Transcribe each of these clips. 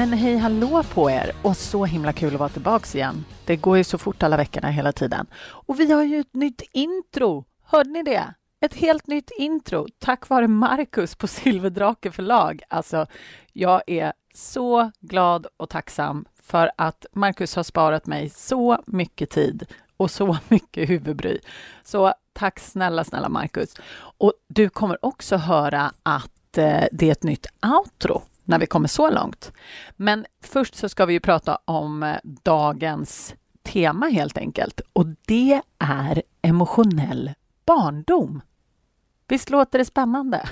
Men hej hallå på er och så himla kul att vara tillbaks igen. Det går ju så fort alla veckorna hela tiden. Och vi har ju ett nytt intro. Hörde ni det? Ett helt nytt intro tack vare Marcus på Silverdrake förlag. Alltså, jag är så glad och tacksam för att Marcus har sparat mig så mycket tid och så mycket huvudbry. Så tack snälla, snälla Marcus. Och du kommer också höra att eh, det är ett nytt outro när vi kommer så långt. Men först så ska vi ju prata om eh, dagens tema helt enkelt och det är emotionell barndom. Visst låter det spännande?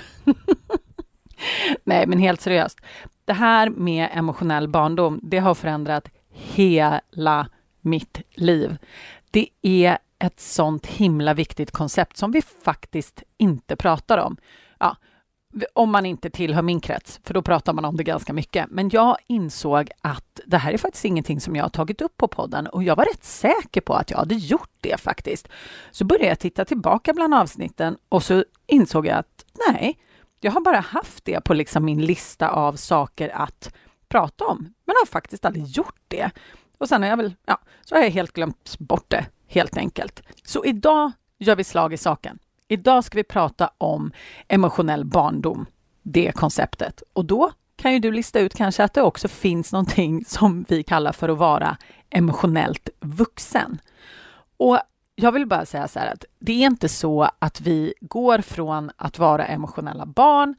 Nej, men helt seriöst. Det här med emotionell barndom, det har förändrat hela mitt liv. Det är ett sånt himla viktigt koncept som vi faktiskt inte pratar om. Ja, om man inte tillhör min krets, för då pratar man om det ganska mycket. Men jag insåg att det här är faktiskt ingenting som jag har tagit upp på podden och jag var rätt säker på att jag hade gjort det faktiskt. Så började jag titta tillbaka bland avsnitten och så insåg jag att nej, jag har bara haft det på liksom min lista av saker att prata om, men har faktiskt aldrig gjort det. Och sen har jag väl, ja, så har jag helt glömt bort det helt enkelt. Så idag gör vi slag i saken. Idag ska vi prata om emotionell barndom, det konceptet. Och då kan ju du lista ut kanske att det också finns någonting som vi kallar för att vara emotionellt vuxen. Och jag vill bara säga så här att det är inte så att vi går från att vara emotionella barn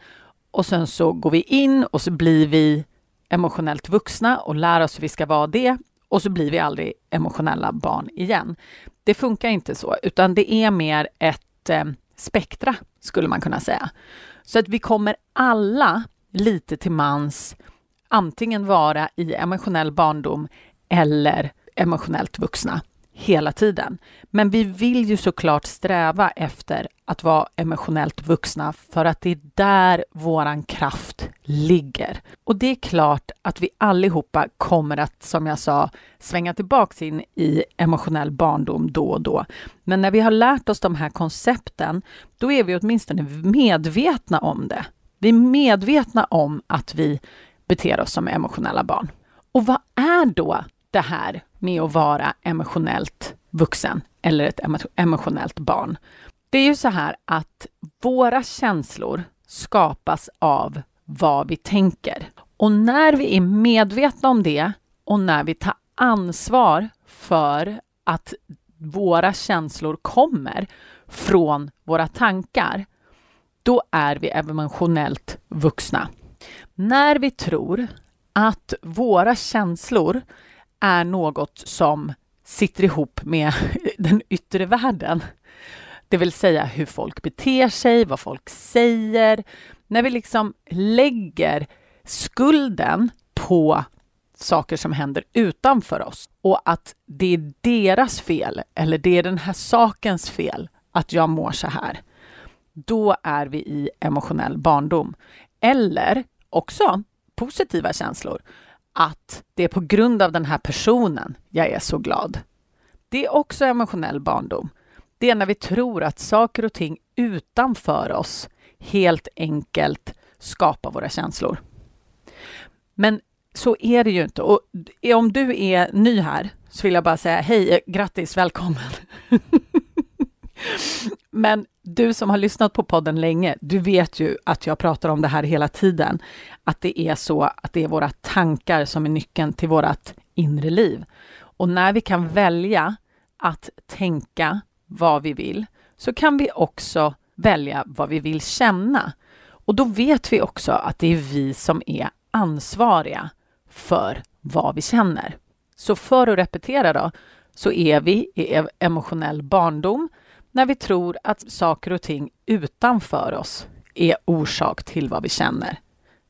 och sen så går vi in och så blir vi emotionellt vuxna och lär oss hur vi ska vara det och så blir vi aldrig emotionella barn igen. Det funkar inte så, utan det är mer ett eh, spektra, skulle man kunna säga. Så att vi kommer alla lite till mans antingen vara i emotionell barndom eller emotionellt vuxna hela tiden. Men vi vill ju såklart sträva efter att vara emotionellt vuxna för att det är där våran kraft ligger. Och det är klart att vi allihopa kommer att, som jag sa, svänga tillbaks in i emotionell barndom då och då. Men när vi har lärt oss de här koncepten, då är vi åtminstone medvetna om det. Vi är medvetna om att vi beter oss som emotionella barn. Och vad är då det här med att vara emotionellt vuxen eller ett emotionellt barn? Det är ju så här att våra känslor skapas av vad vi tänker. Och när vi är medvetna om det och när vi tar ansvar för att våra känslor kommer från våra tankar, då är vi emotionellt vuxna. När vi tror att våra känslor är något som sitter ihop med den yttre världen, det vill säga hur folk beter sig, vad folk säger. När vi liksom lägger skulden på saker som händer utanför oss och att det är deras fel eller det är den här sakens fel att jag mår så här. Då är vi i emotionell barndom. Eller också positiva känslor. Att det är på grund av den här personen jag är så glad. Det är också emotionell barndom. Det är när vi tror att saker och ting utanför oss helt enkelt skapar våra känslor. Men så är det ju inte. Och om du är ny här så vill jag bara säga hej, grattis, välkommen! Men du som har lyssnat på podden länge, du vet ju att jag pratar om det här hela tiden. Att det är så att det är våra tankar som är nyckeln till vårt inre liv. Och när vi kan välja att tänka vad vi vill, så kan vi också välja vad vi vill känna. Och då vet vi också att det är vi som är ansvariga för vad vi känner. Så för att repetera då, så är vi i e-, emotionell barndom när vi tror att saker och ting utanför oss är orsak till vad vi känner.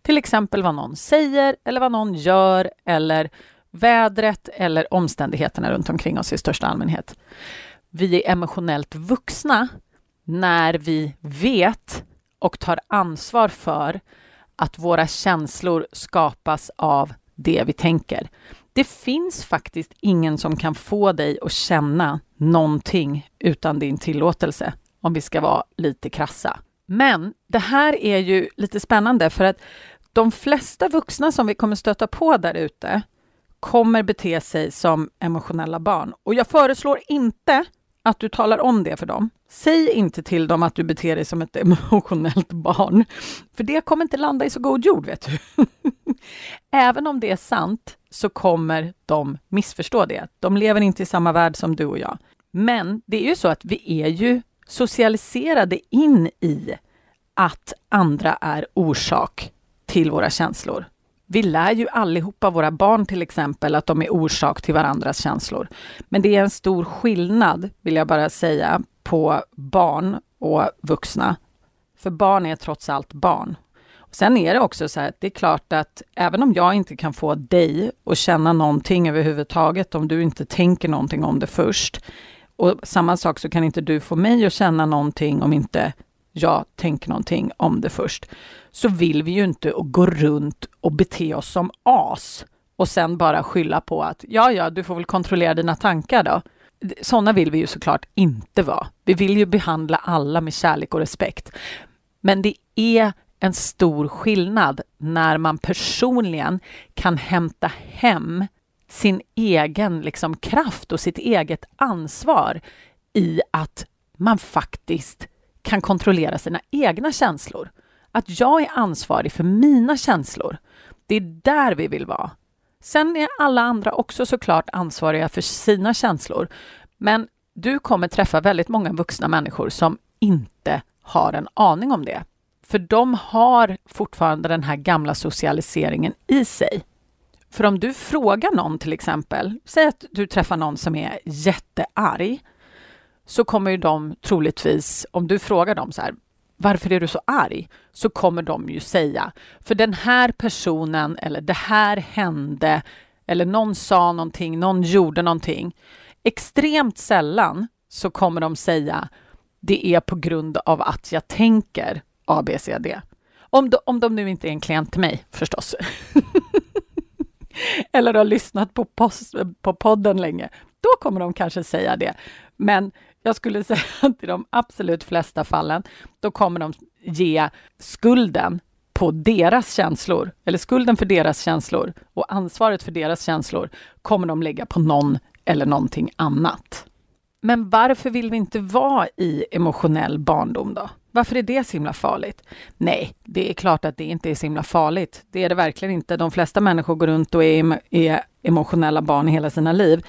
Till exempel vad någon säger eller vad någon gör eller vädret eller omständigheterna runt omkring oss i största allmänhet. Vi är emotionellt vuxna när vi vet och tar ansvar för att våra känslor skapas av det vi tänker. Det finns faktiskt ingen som kan få dig att känna någonting utan din tillåtelse, om vi ska vara lite krassa. Men det här är ju lite spännande för att de flesta vuxna som vi kommer stöta på där ute kommer bete sig som emotionella barn. Och jag föreslår inte att du talar om det för dem. Säg inte till dem att du beter dig som ett emotionellt barn, för det kommer inte landa i så god jord, vet du. Även om det är sant så kommer de missförstå det. De lever inte i samma värld som du och jag. Men det är ju så att vi är ju socialiserade in i att andra är orsak till våra känslor. Vi lär ju allihopa våra barn till exempel att de är orsak till varandras känslor. Men det är en stor skillnad, vill jag bara säga, på barn och vuxna. För barn är trots allt barn. Sen är det också så här att det är klart att även om jag inte kan få dig att känna någonting överhuvudtaget, om du inte tänker någonting om det först, och samma sak så kan inte du få mig att känna någonting om inte jag tänker någonting om det först, så vill vi ju inte gå runt och bete oss som as och sen bara skylla på att ja, ja, du får väl kontrollera dina tankar då. Sådana vill vi ju såklart inte vara. Vi vill ju behandla alla med kärlek och respekt. Men det är en stor skillnad när man personligen kan hämta hem sin egen liksom, kraft och sitt eget ansvar i att man faktiskt kan kontrollera sina egna känslor. Att jag är ansvarig för mina känslor. Det är där vi vill vara. Sen är alla andra också såklart ansvariga för sina känslor. Men du kommer träffa väldigt många vuxna människor som inte har en aning om det. För de har fortfarande den här gamla socialiseringen i sig. För om du frågar någon till exempel, säg att du träffar någon som är jättearg, så kommer ju de troligtvis, om du frågar dem så här, varför är du så arg? Så kommer de ju säga, för den här personen eller det här hände eller någon sa någonting, någon gjorde någonting. Extremt sällan så kommer de säga, det är på grund av att jag tänker ABCD. Om de, om de nu inte är en klient till mig förstås. eller har lyssnat på, post, på podden länge. Då kommer de kanske säga det. Men jag skulle säga att i de absolut flesta fallen, då kommer de ge skulden på deras känslor, eller skulden för deras känslor och ansvaret för deras känslor kommer de lägga på någon eller någonting annat. Men varför vill vi inte vara i emotionell barndom då? Varför är det så himla farligt? Nej, det är klart att det inte är så himla farligt. Det är det verkligen inte. De flesta människor går runt och är, är emotionella barn i hela sina liv.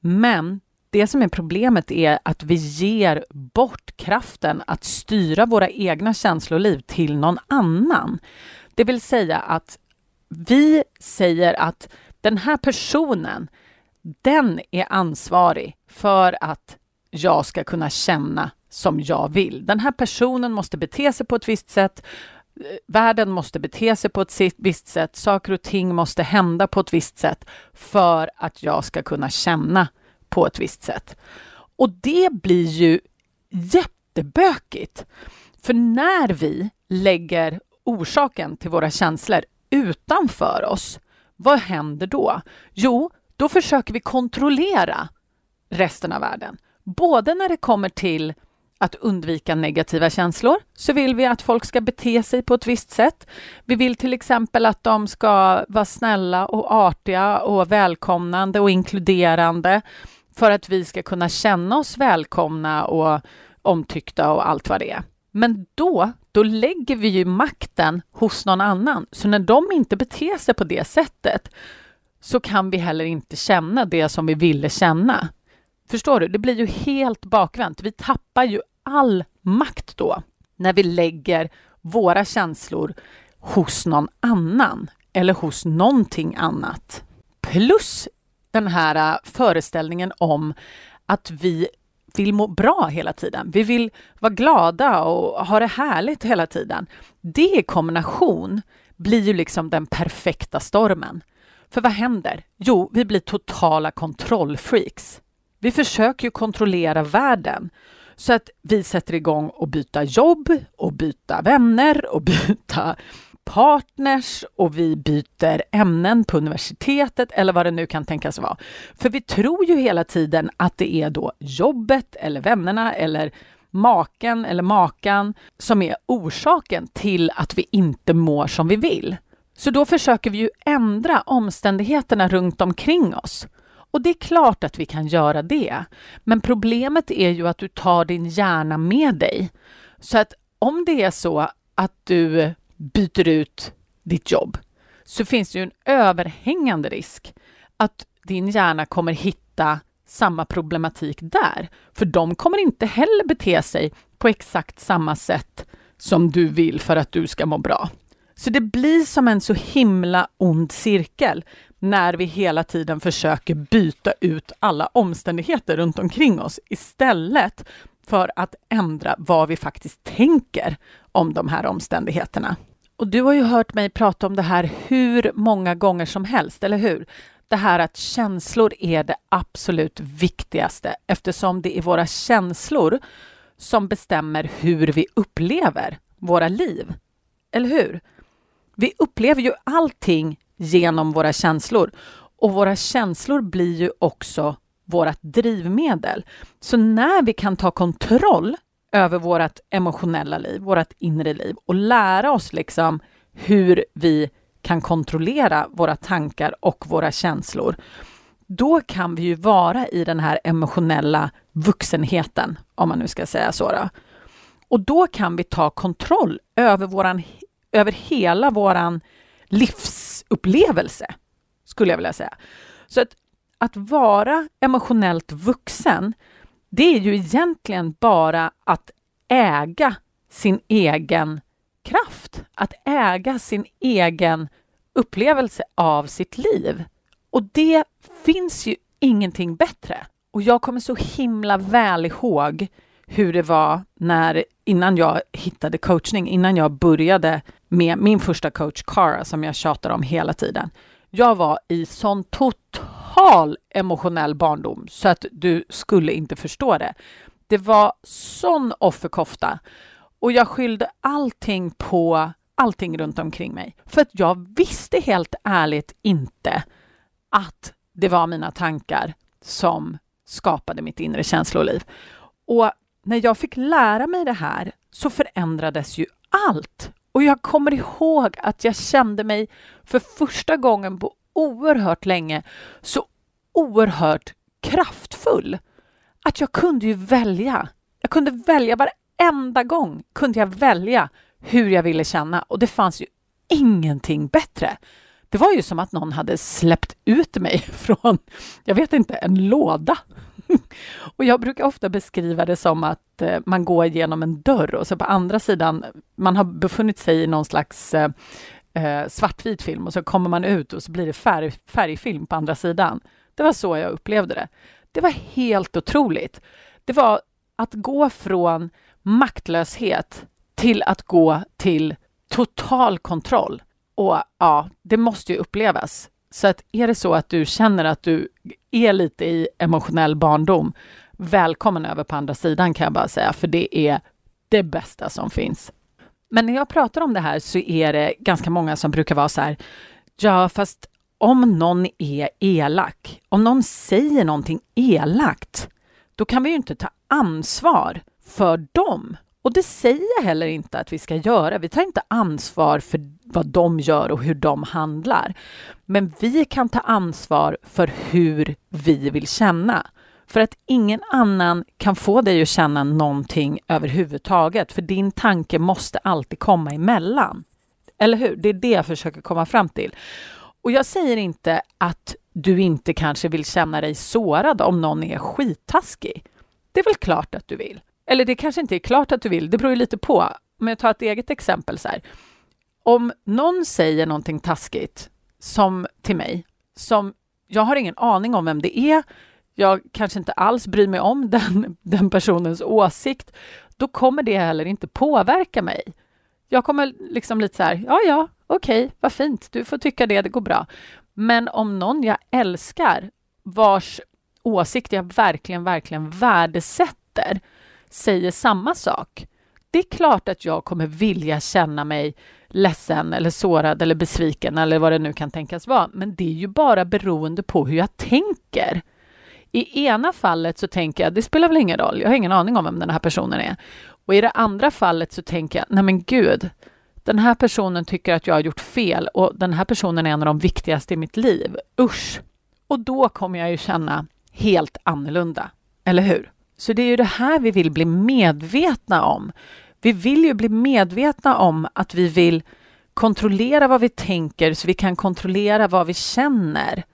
Men det som är problemet är att vi ger bort kraften att styra våra egna känsloliv till någon annan. Det vill säga att vi säger att den här personen, den är ansvarig för att jag ska kunna känna som jag vill. Den här personen måste bete sig på ett visst sätt. Världen måste bete sig på ett visst sätt. Saker och ting måste hända på ett visst sätt för att jag ska kunna känna på ett visst sätt. Och det blir ju jättebökigt. För när vi lägger orsaken till våra känslor utanför oss, vad händer då? Jo, då försöker vi kontrollera resten av världen. Både när det kommer till att undvika negativa känslor så vill vi att folk ska bete sig på ett visst sätt. Vi vill till exempel att de ska vara snälla och artiga och välkomnande och inkluderande för att vi ska kunna känna oss välkomna och omtyckta och allt vad det är. Men då, då lägger vi ju makten hos någon annan. Så när de inte beter sig på det sättet så kan vi heller inte känna det som vi ville känna. Förstår du? Det blir ju helt bakvänt. Vi tappar ju all makt då när vi lägger våra känslor hos någon annan eller hos någonting annat. Plus den här äh, föreställningen om att vi vill må bra hela tiden. Vi vill vara glada och ha det härligt hela tiden. Det i kombination blir ju liksom den perfekta stormen. För vad händer? Jo, vi blir totala kontrollfreaks. Vi försöker ju kontrollera världen så att vi sätter igång och byta jobb och byta vänner och byta partners och vi byter ämnen på universitetet eller vad det nu kan tänkas vara. För vi tror ju hela tiden att det är då jobbet eller vännerna eller maken eller makan som är orsaken till att vi inte mår som vi vill. Så då försöker vi ju ändra omständigheterna runt omkring oss. Och det är klart att vi kan göra det. Men problemet är ju att du tar din hjärna med dig. Så att om det är så att du byter ut ditt jobb så finns det ju en överhängande risk att din hjärna kommer hitta samma problematik där. För de kommer inte heller bete sig på exakt samma sätt som du vill för att du ska må bra. Så det blir som en så himla ond cirkel när vi hela tiden försöker byta ut alla omständigheter runt omkring oss istället för att ändra vad vi faktiskt tänker om de här omständigheterna. Och du har ju hört mig prata om det här hur många gånger som helst, eller hur? Det här att känslor är det absolut viktigaste eftersom det är våra känslor som bestämmer hur vi upplever våra liv. Eller hur? Vi upplever ju allting genom våra känslor och våra känslor blir ju också vårt drivmedel. Så när vi kan ta kontroll över vårt emotionella liv, vårt inre liv och lära oss liksom hur vi kan kontrollera våra tankar och våra känslor, då kan vi ju vara i den här emotionella vuxenheten, om man nu ska säga så. Då. Och då kan vi ta kontroll över, våran, över hela våran livsupplevelse, skulle jag vilja säga. Så att, att vara emotionellt vuxen, det är ju egentligen bara att äga sin egen kraft, att äga sin egen upplevelse av sitt liv. Och det finns ju ingenting bättre. Och jag kommer så himla väl ihåg hur det var när, innan jag hittade coachning, innan jag började med min första coach Cara som jag tjatar om hela tiden. Jag var i sån total emotionell barndom så att du skulle inte förstå det. Det var sån offerkofta och jag skyllde allting på allting runt omkring mig. För att jag visste helt ärligt inte att det var mina tankar som skapade mitt inre känsloliv. Och när jag fick lära mig det här så förändrades ju allt. Och jag kommer ihåg att jag kände mig för första gången på oerhört länge så oerhört kraftfull. Att jag kunde ju välja. Jag kunde välja varenda gång kunde jag välja hur jag ville känna och det fanns ju ingenting bättre. Det var ju som att någon hade släppt ut mig från, jag vet inte, en låda. och jag brukar ofta beskriva det som att eh, man går genom en dörr och så på andra sidan, man har befunnit sig i någon slags eh, eh, svartvit film och så kommer man ut och så blir det färg, färgfilm på andra sidan. Det var så jag upplevde det. Det var helt otroligt. Det var att gå från maktlöshet till att gå till total kontroll. Och ja, det måste ju upplevas. Så att är det så att du känner att du är lite i emotionell barndom, välkommen över på andra sidan kan jag bara säga, för det är det bästa som finns. Men när jag pratar om det här så är det ganska många som brukar vara så här, ja fast om någon är elak, om någon säger någonting elakt, då kan vi ju inte ta ansvar för dem. Och det säger jag heller inte att vi ska göra. Vi tar inte ansvar för vad de gör och hur de handlar. Men vi kan ta ansvar för hur vi vill känna. För att ingen annan kan få dig att känna någonting överhuvudtaget. För din tanke måste alltid komma emellan. Eller hur? Det är det jag försöker komma fram till. Och jag säger inte att du inte kanske vill känna dig sårad om någon är skittaskig. Det är väl klart att du vill. Eller det kanske inte är klart att du vill, det beror ju lite på. Om jag tar ett eget exempel så här. Om någon säger någonting taskigt som till mig, som jag har ingen aning om vem det är, jag kanske inte alls bryr mig om den, den personens åsikt, då kommer det heller inte påverka mig. Jag kommer liksom lite så här, ja, ja, okej, okay, vad fint, du får tycka det, det går bra. Men om någon jag älskar, vars åsikt jag verkligen, verkligen värdesätter, säger samma sak, det är klart att jag kommer vilja känna mig ledsen eller sårad eller besviken eller vad det nu kan tänkas vara. Men det är ju bara beroende på hur jag tänker. I ena fallet så tänker jag, det spelar väl ingen roll, jag har ingen aning om vem den här personen är. Och i det andra fallet så tänker jag, nej men gud, den här personen tycker att jag har gjort fel och den här personen är en av de viktigaste i mitt liv. Usch! Och då kommer jag ju känna helt annorlunda, eller hur? Så det är ju det här vi vill bli medvetna om. Vi vill ju bli medvetna om att vi vill kontrollera vad vi tänker så vi kan kontrollera vad vi känner.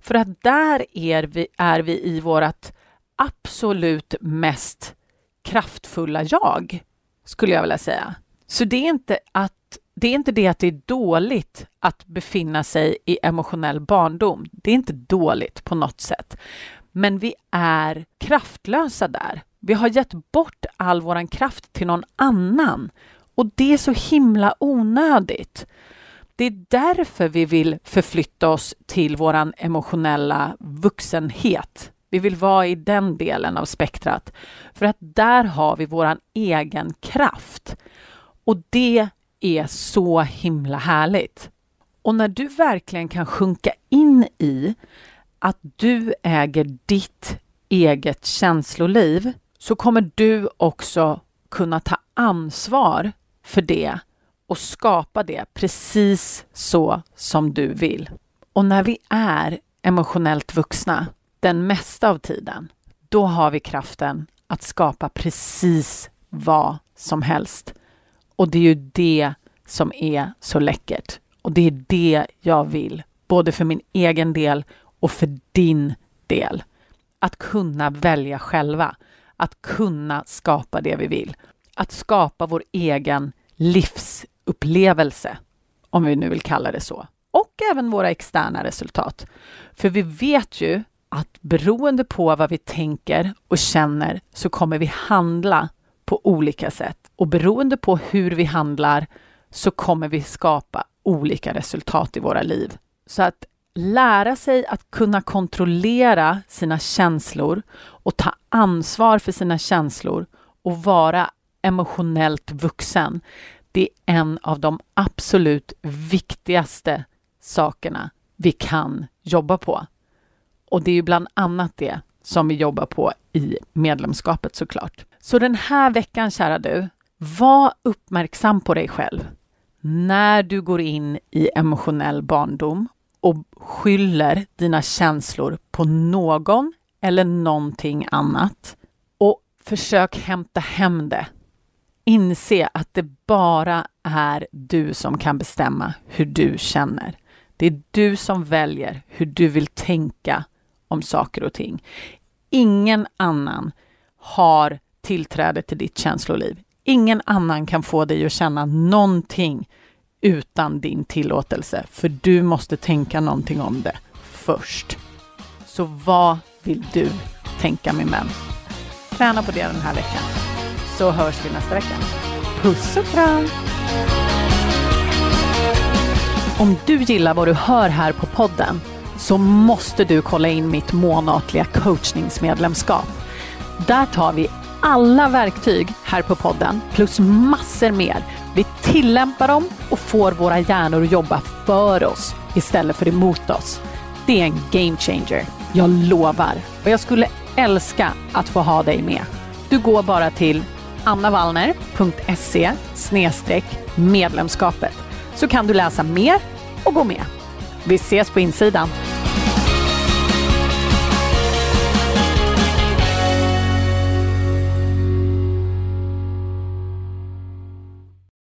För att där är vi, är vi i vårt absolut mest kraftfulla jag, skulle jag vilja säga. Så det är inte att det är inte det att det är dåligt att befinna sig i emotionell barndom. Det är inte dåligt på något sätt. Men vi är kraftlösa där. Vi har gett bort all vår kraft till någon annan och det är så himla onödigt. Det är därför vi vill förflytta oss till vår emotionella vuxenhet. Vi vill vara i den delen av spektrat för att där har vi vår egen kraft. Och det är så himla härligt. Och när du verkligen kan sjunka in i att du äger ditt eget känsloliv så kommer du också kunna ta ansvar för det och skapa det precis så som du vill. Och när vi är emotionellt vuxna den mesta av tiden, då har vi kraften att skapa precis vad som helst. Och det är ju det som är så läckert. Och det är det jag vill, både för min egen del och för din del. Att kunna välja själva, att kunna skapa det vi vill. Att skapa vår egen livsupplevelse, om vi nu vill kalla det så. Och även våra externa resultat. För vi vet ju att beroende på vad vi tänker och känner så kommer vi handla på olika sätt. Och beroende på hur vi handlar så kommer vi skapa olika resultat i våra liv. Så att lära sig att kunna kontrollera sina känslor och ta ansvar för sina känslor och vara emotionellt vuxen. Det är en av de absolut viktigaste sakerna vi kan jobba på. Och det är ju bland annat det som vi jobbar på i medlemskapet såklart. Så den här veckan, kära du, var uppmärksam på dig själv när du går in i emotionell barndom och skyller dina känslor på någon eller någonting annat. Och försök hämta hem det. Inse att det bara är du som kan bestämma hur du känner. Det är du som väljer hur du vill tänka om saker och ting. Ingen annan har tillträde till ditt känsloliv. Ingen annan kan få dig att känna någonting utan din tillåtelse, för du måste tänka någonting om det först. Så vad vill du tänka min vän? Träna på det den här veckan, så hörs vi nästa vecka. Puss och kram! Om du gillar vad du hör här på podden så måste du kolla in mitt månatliga coachningsmedlemskap. Där tar vi alla verktyg här på podden plus massor mer. Vi tillämpar dem och får våra hjärnor att jobba för oss istället för emot oss. Det är en game changer. Jag lovar. Och jag skulle älska att få ha dig med. Du går bara till annavallner.se medlemskapet så kan du läsa mer och gå med. Vi ses på insidan.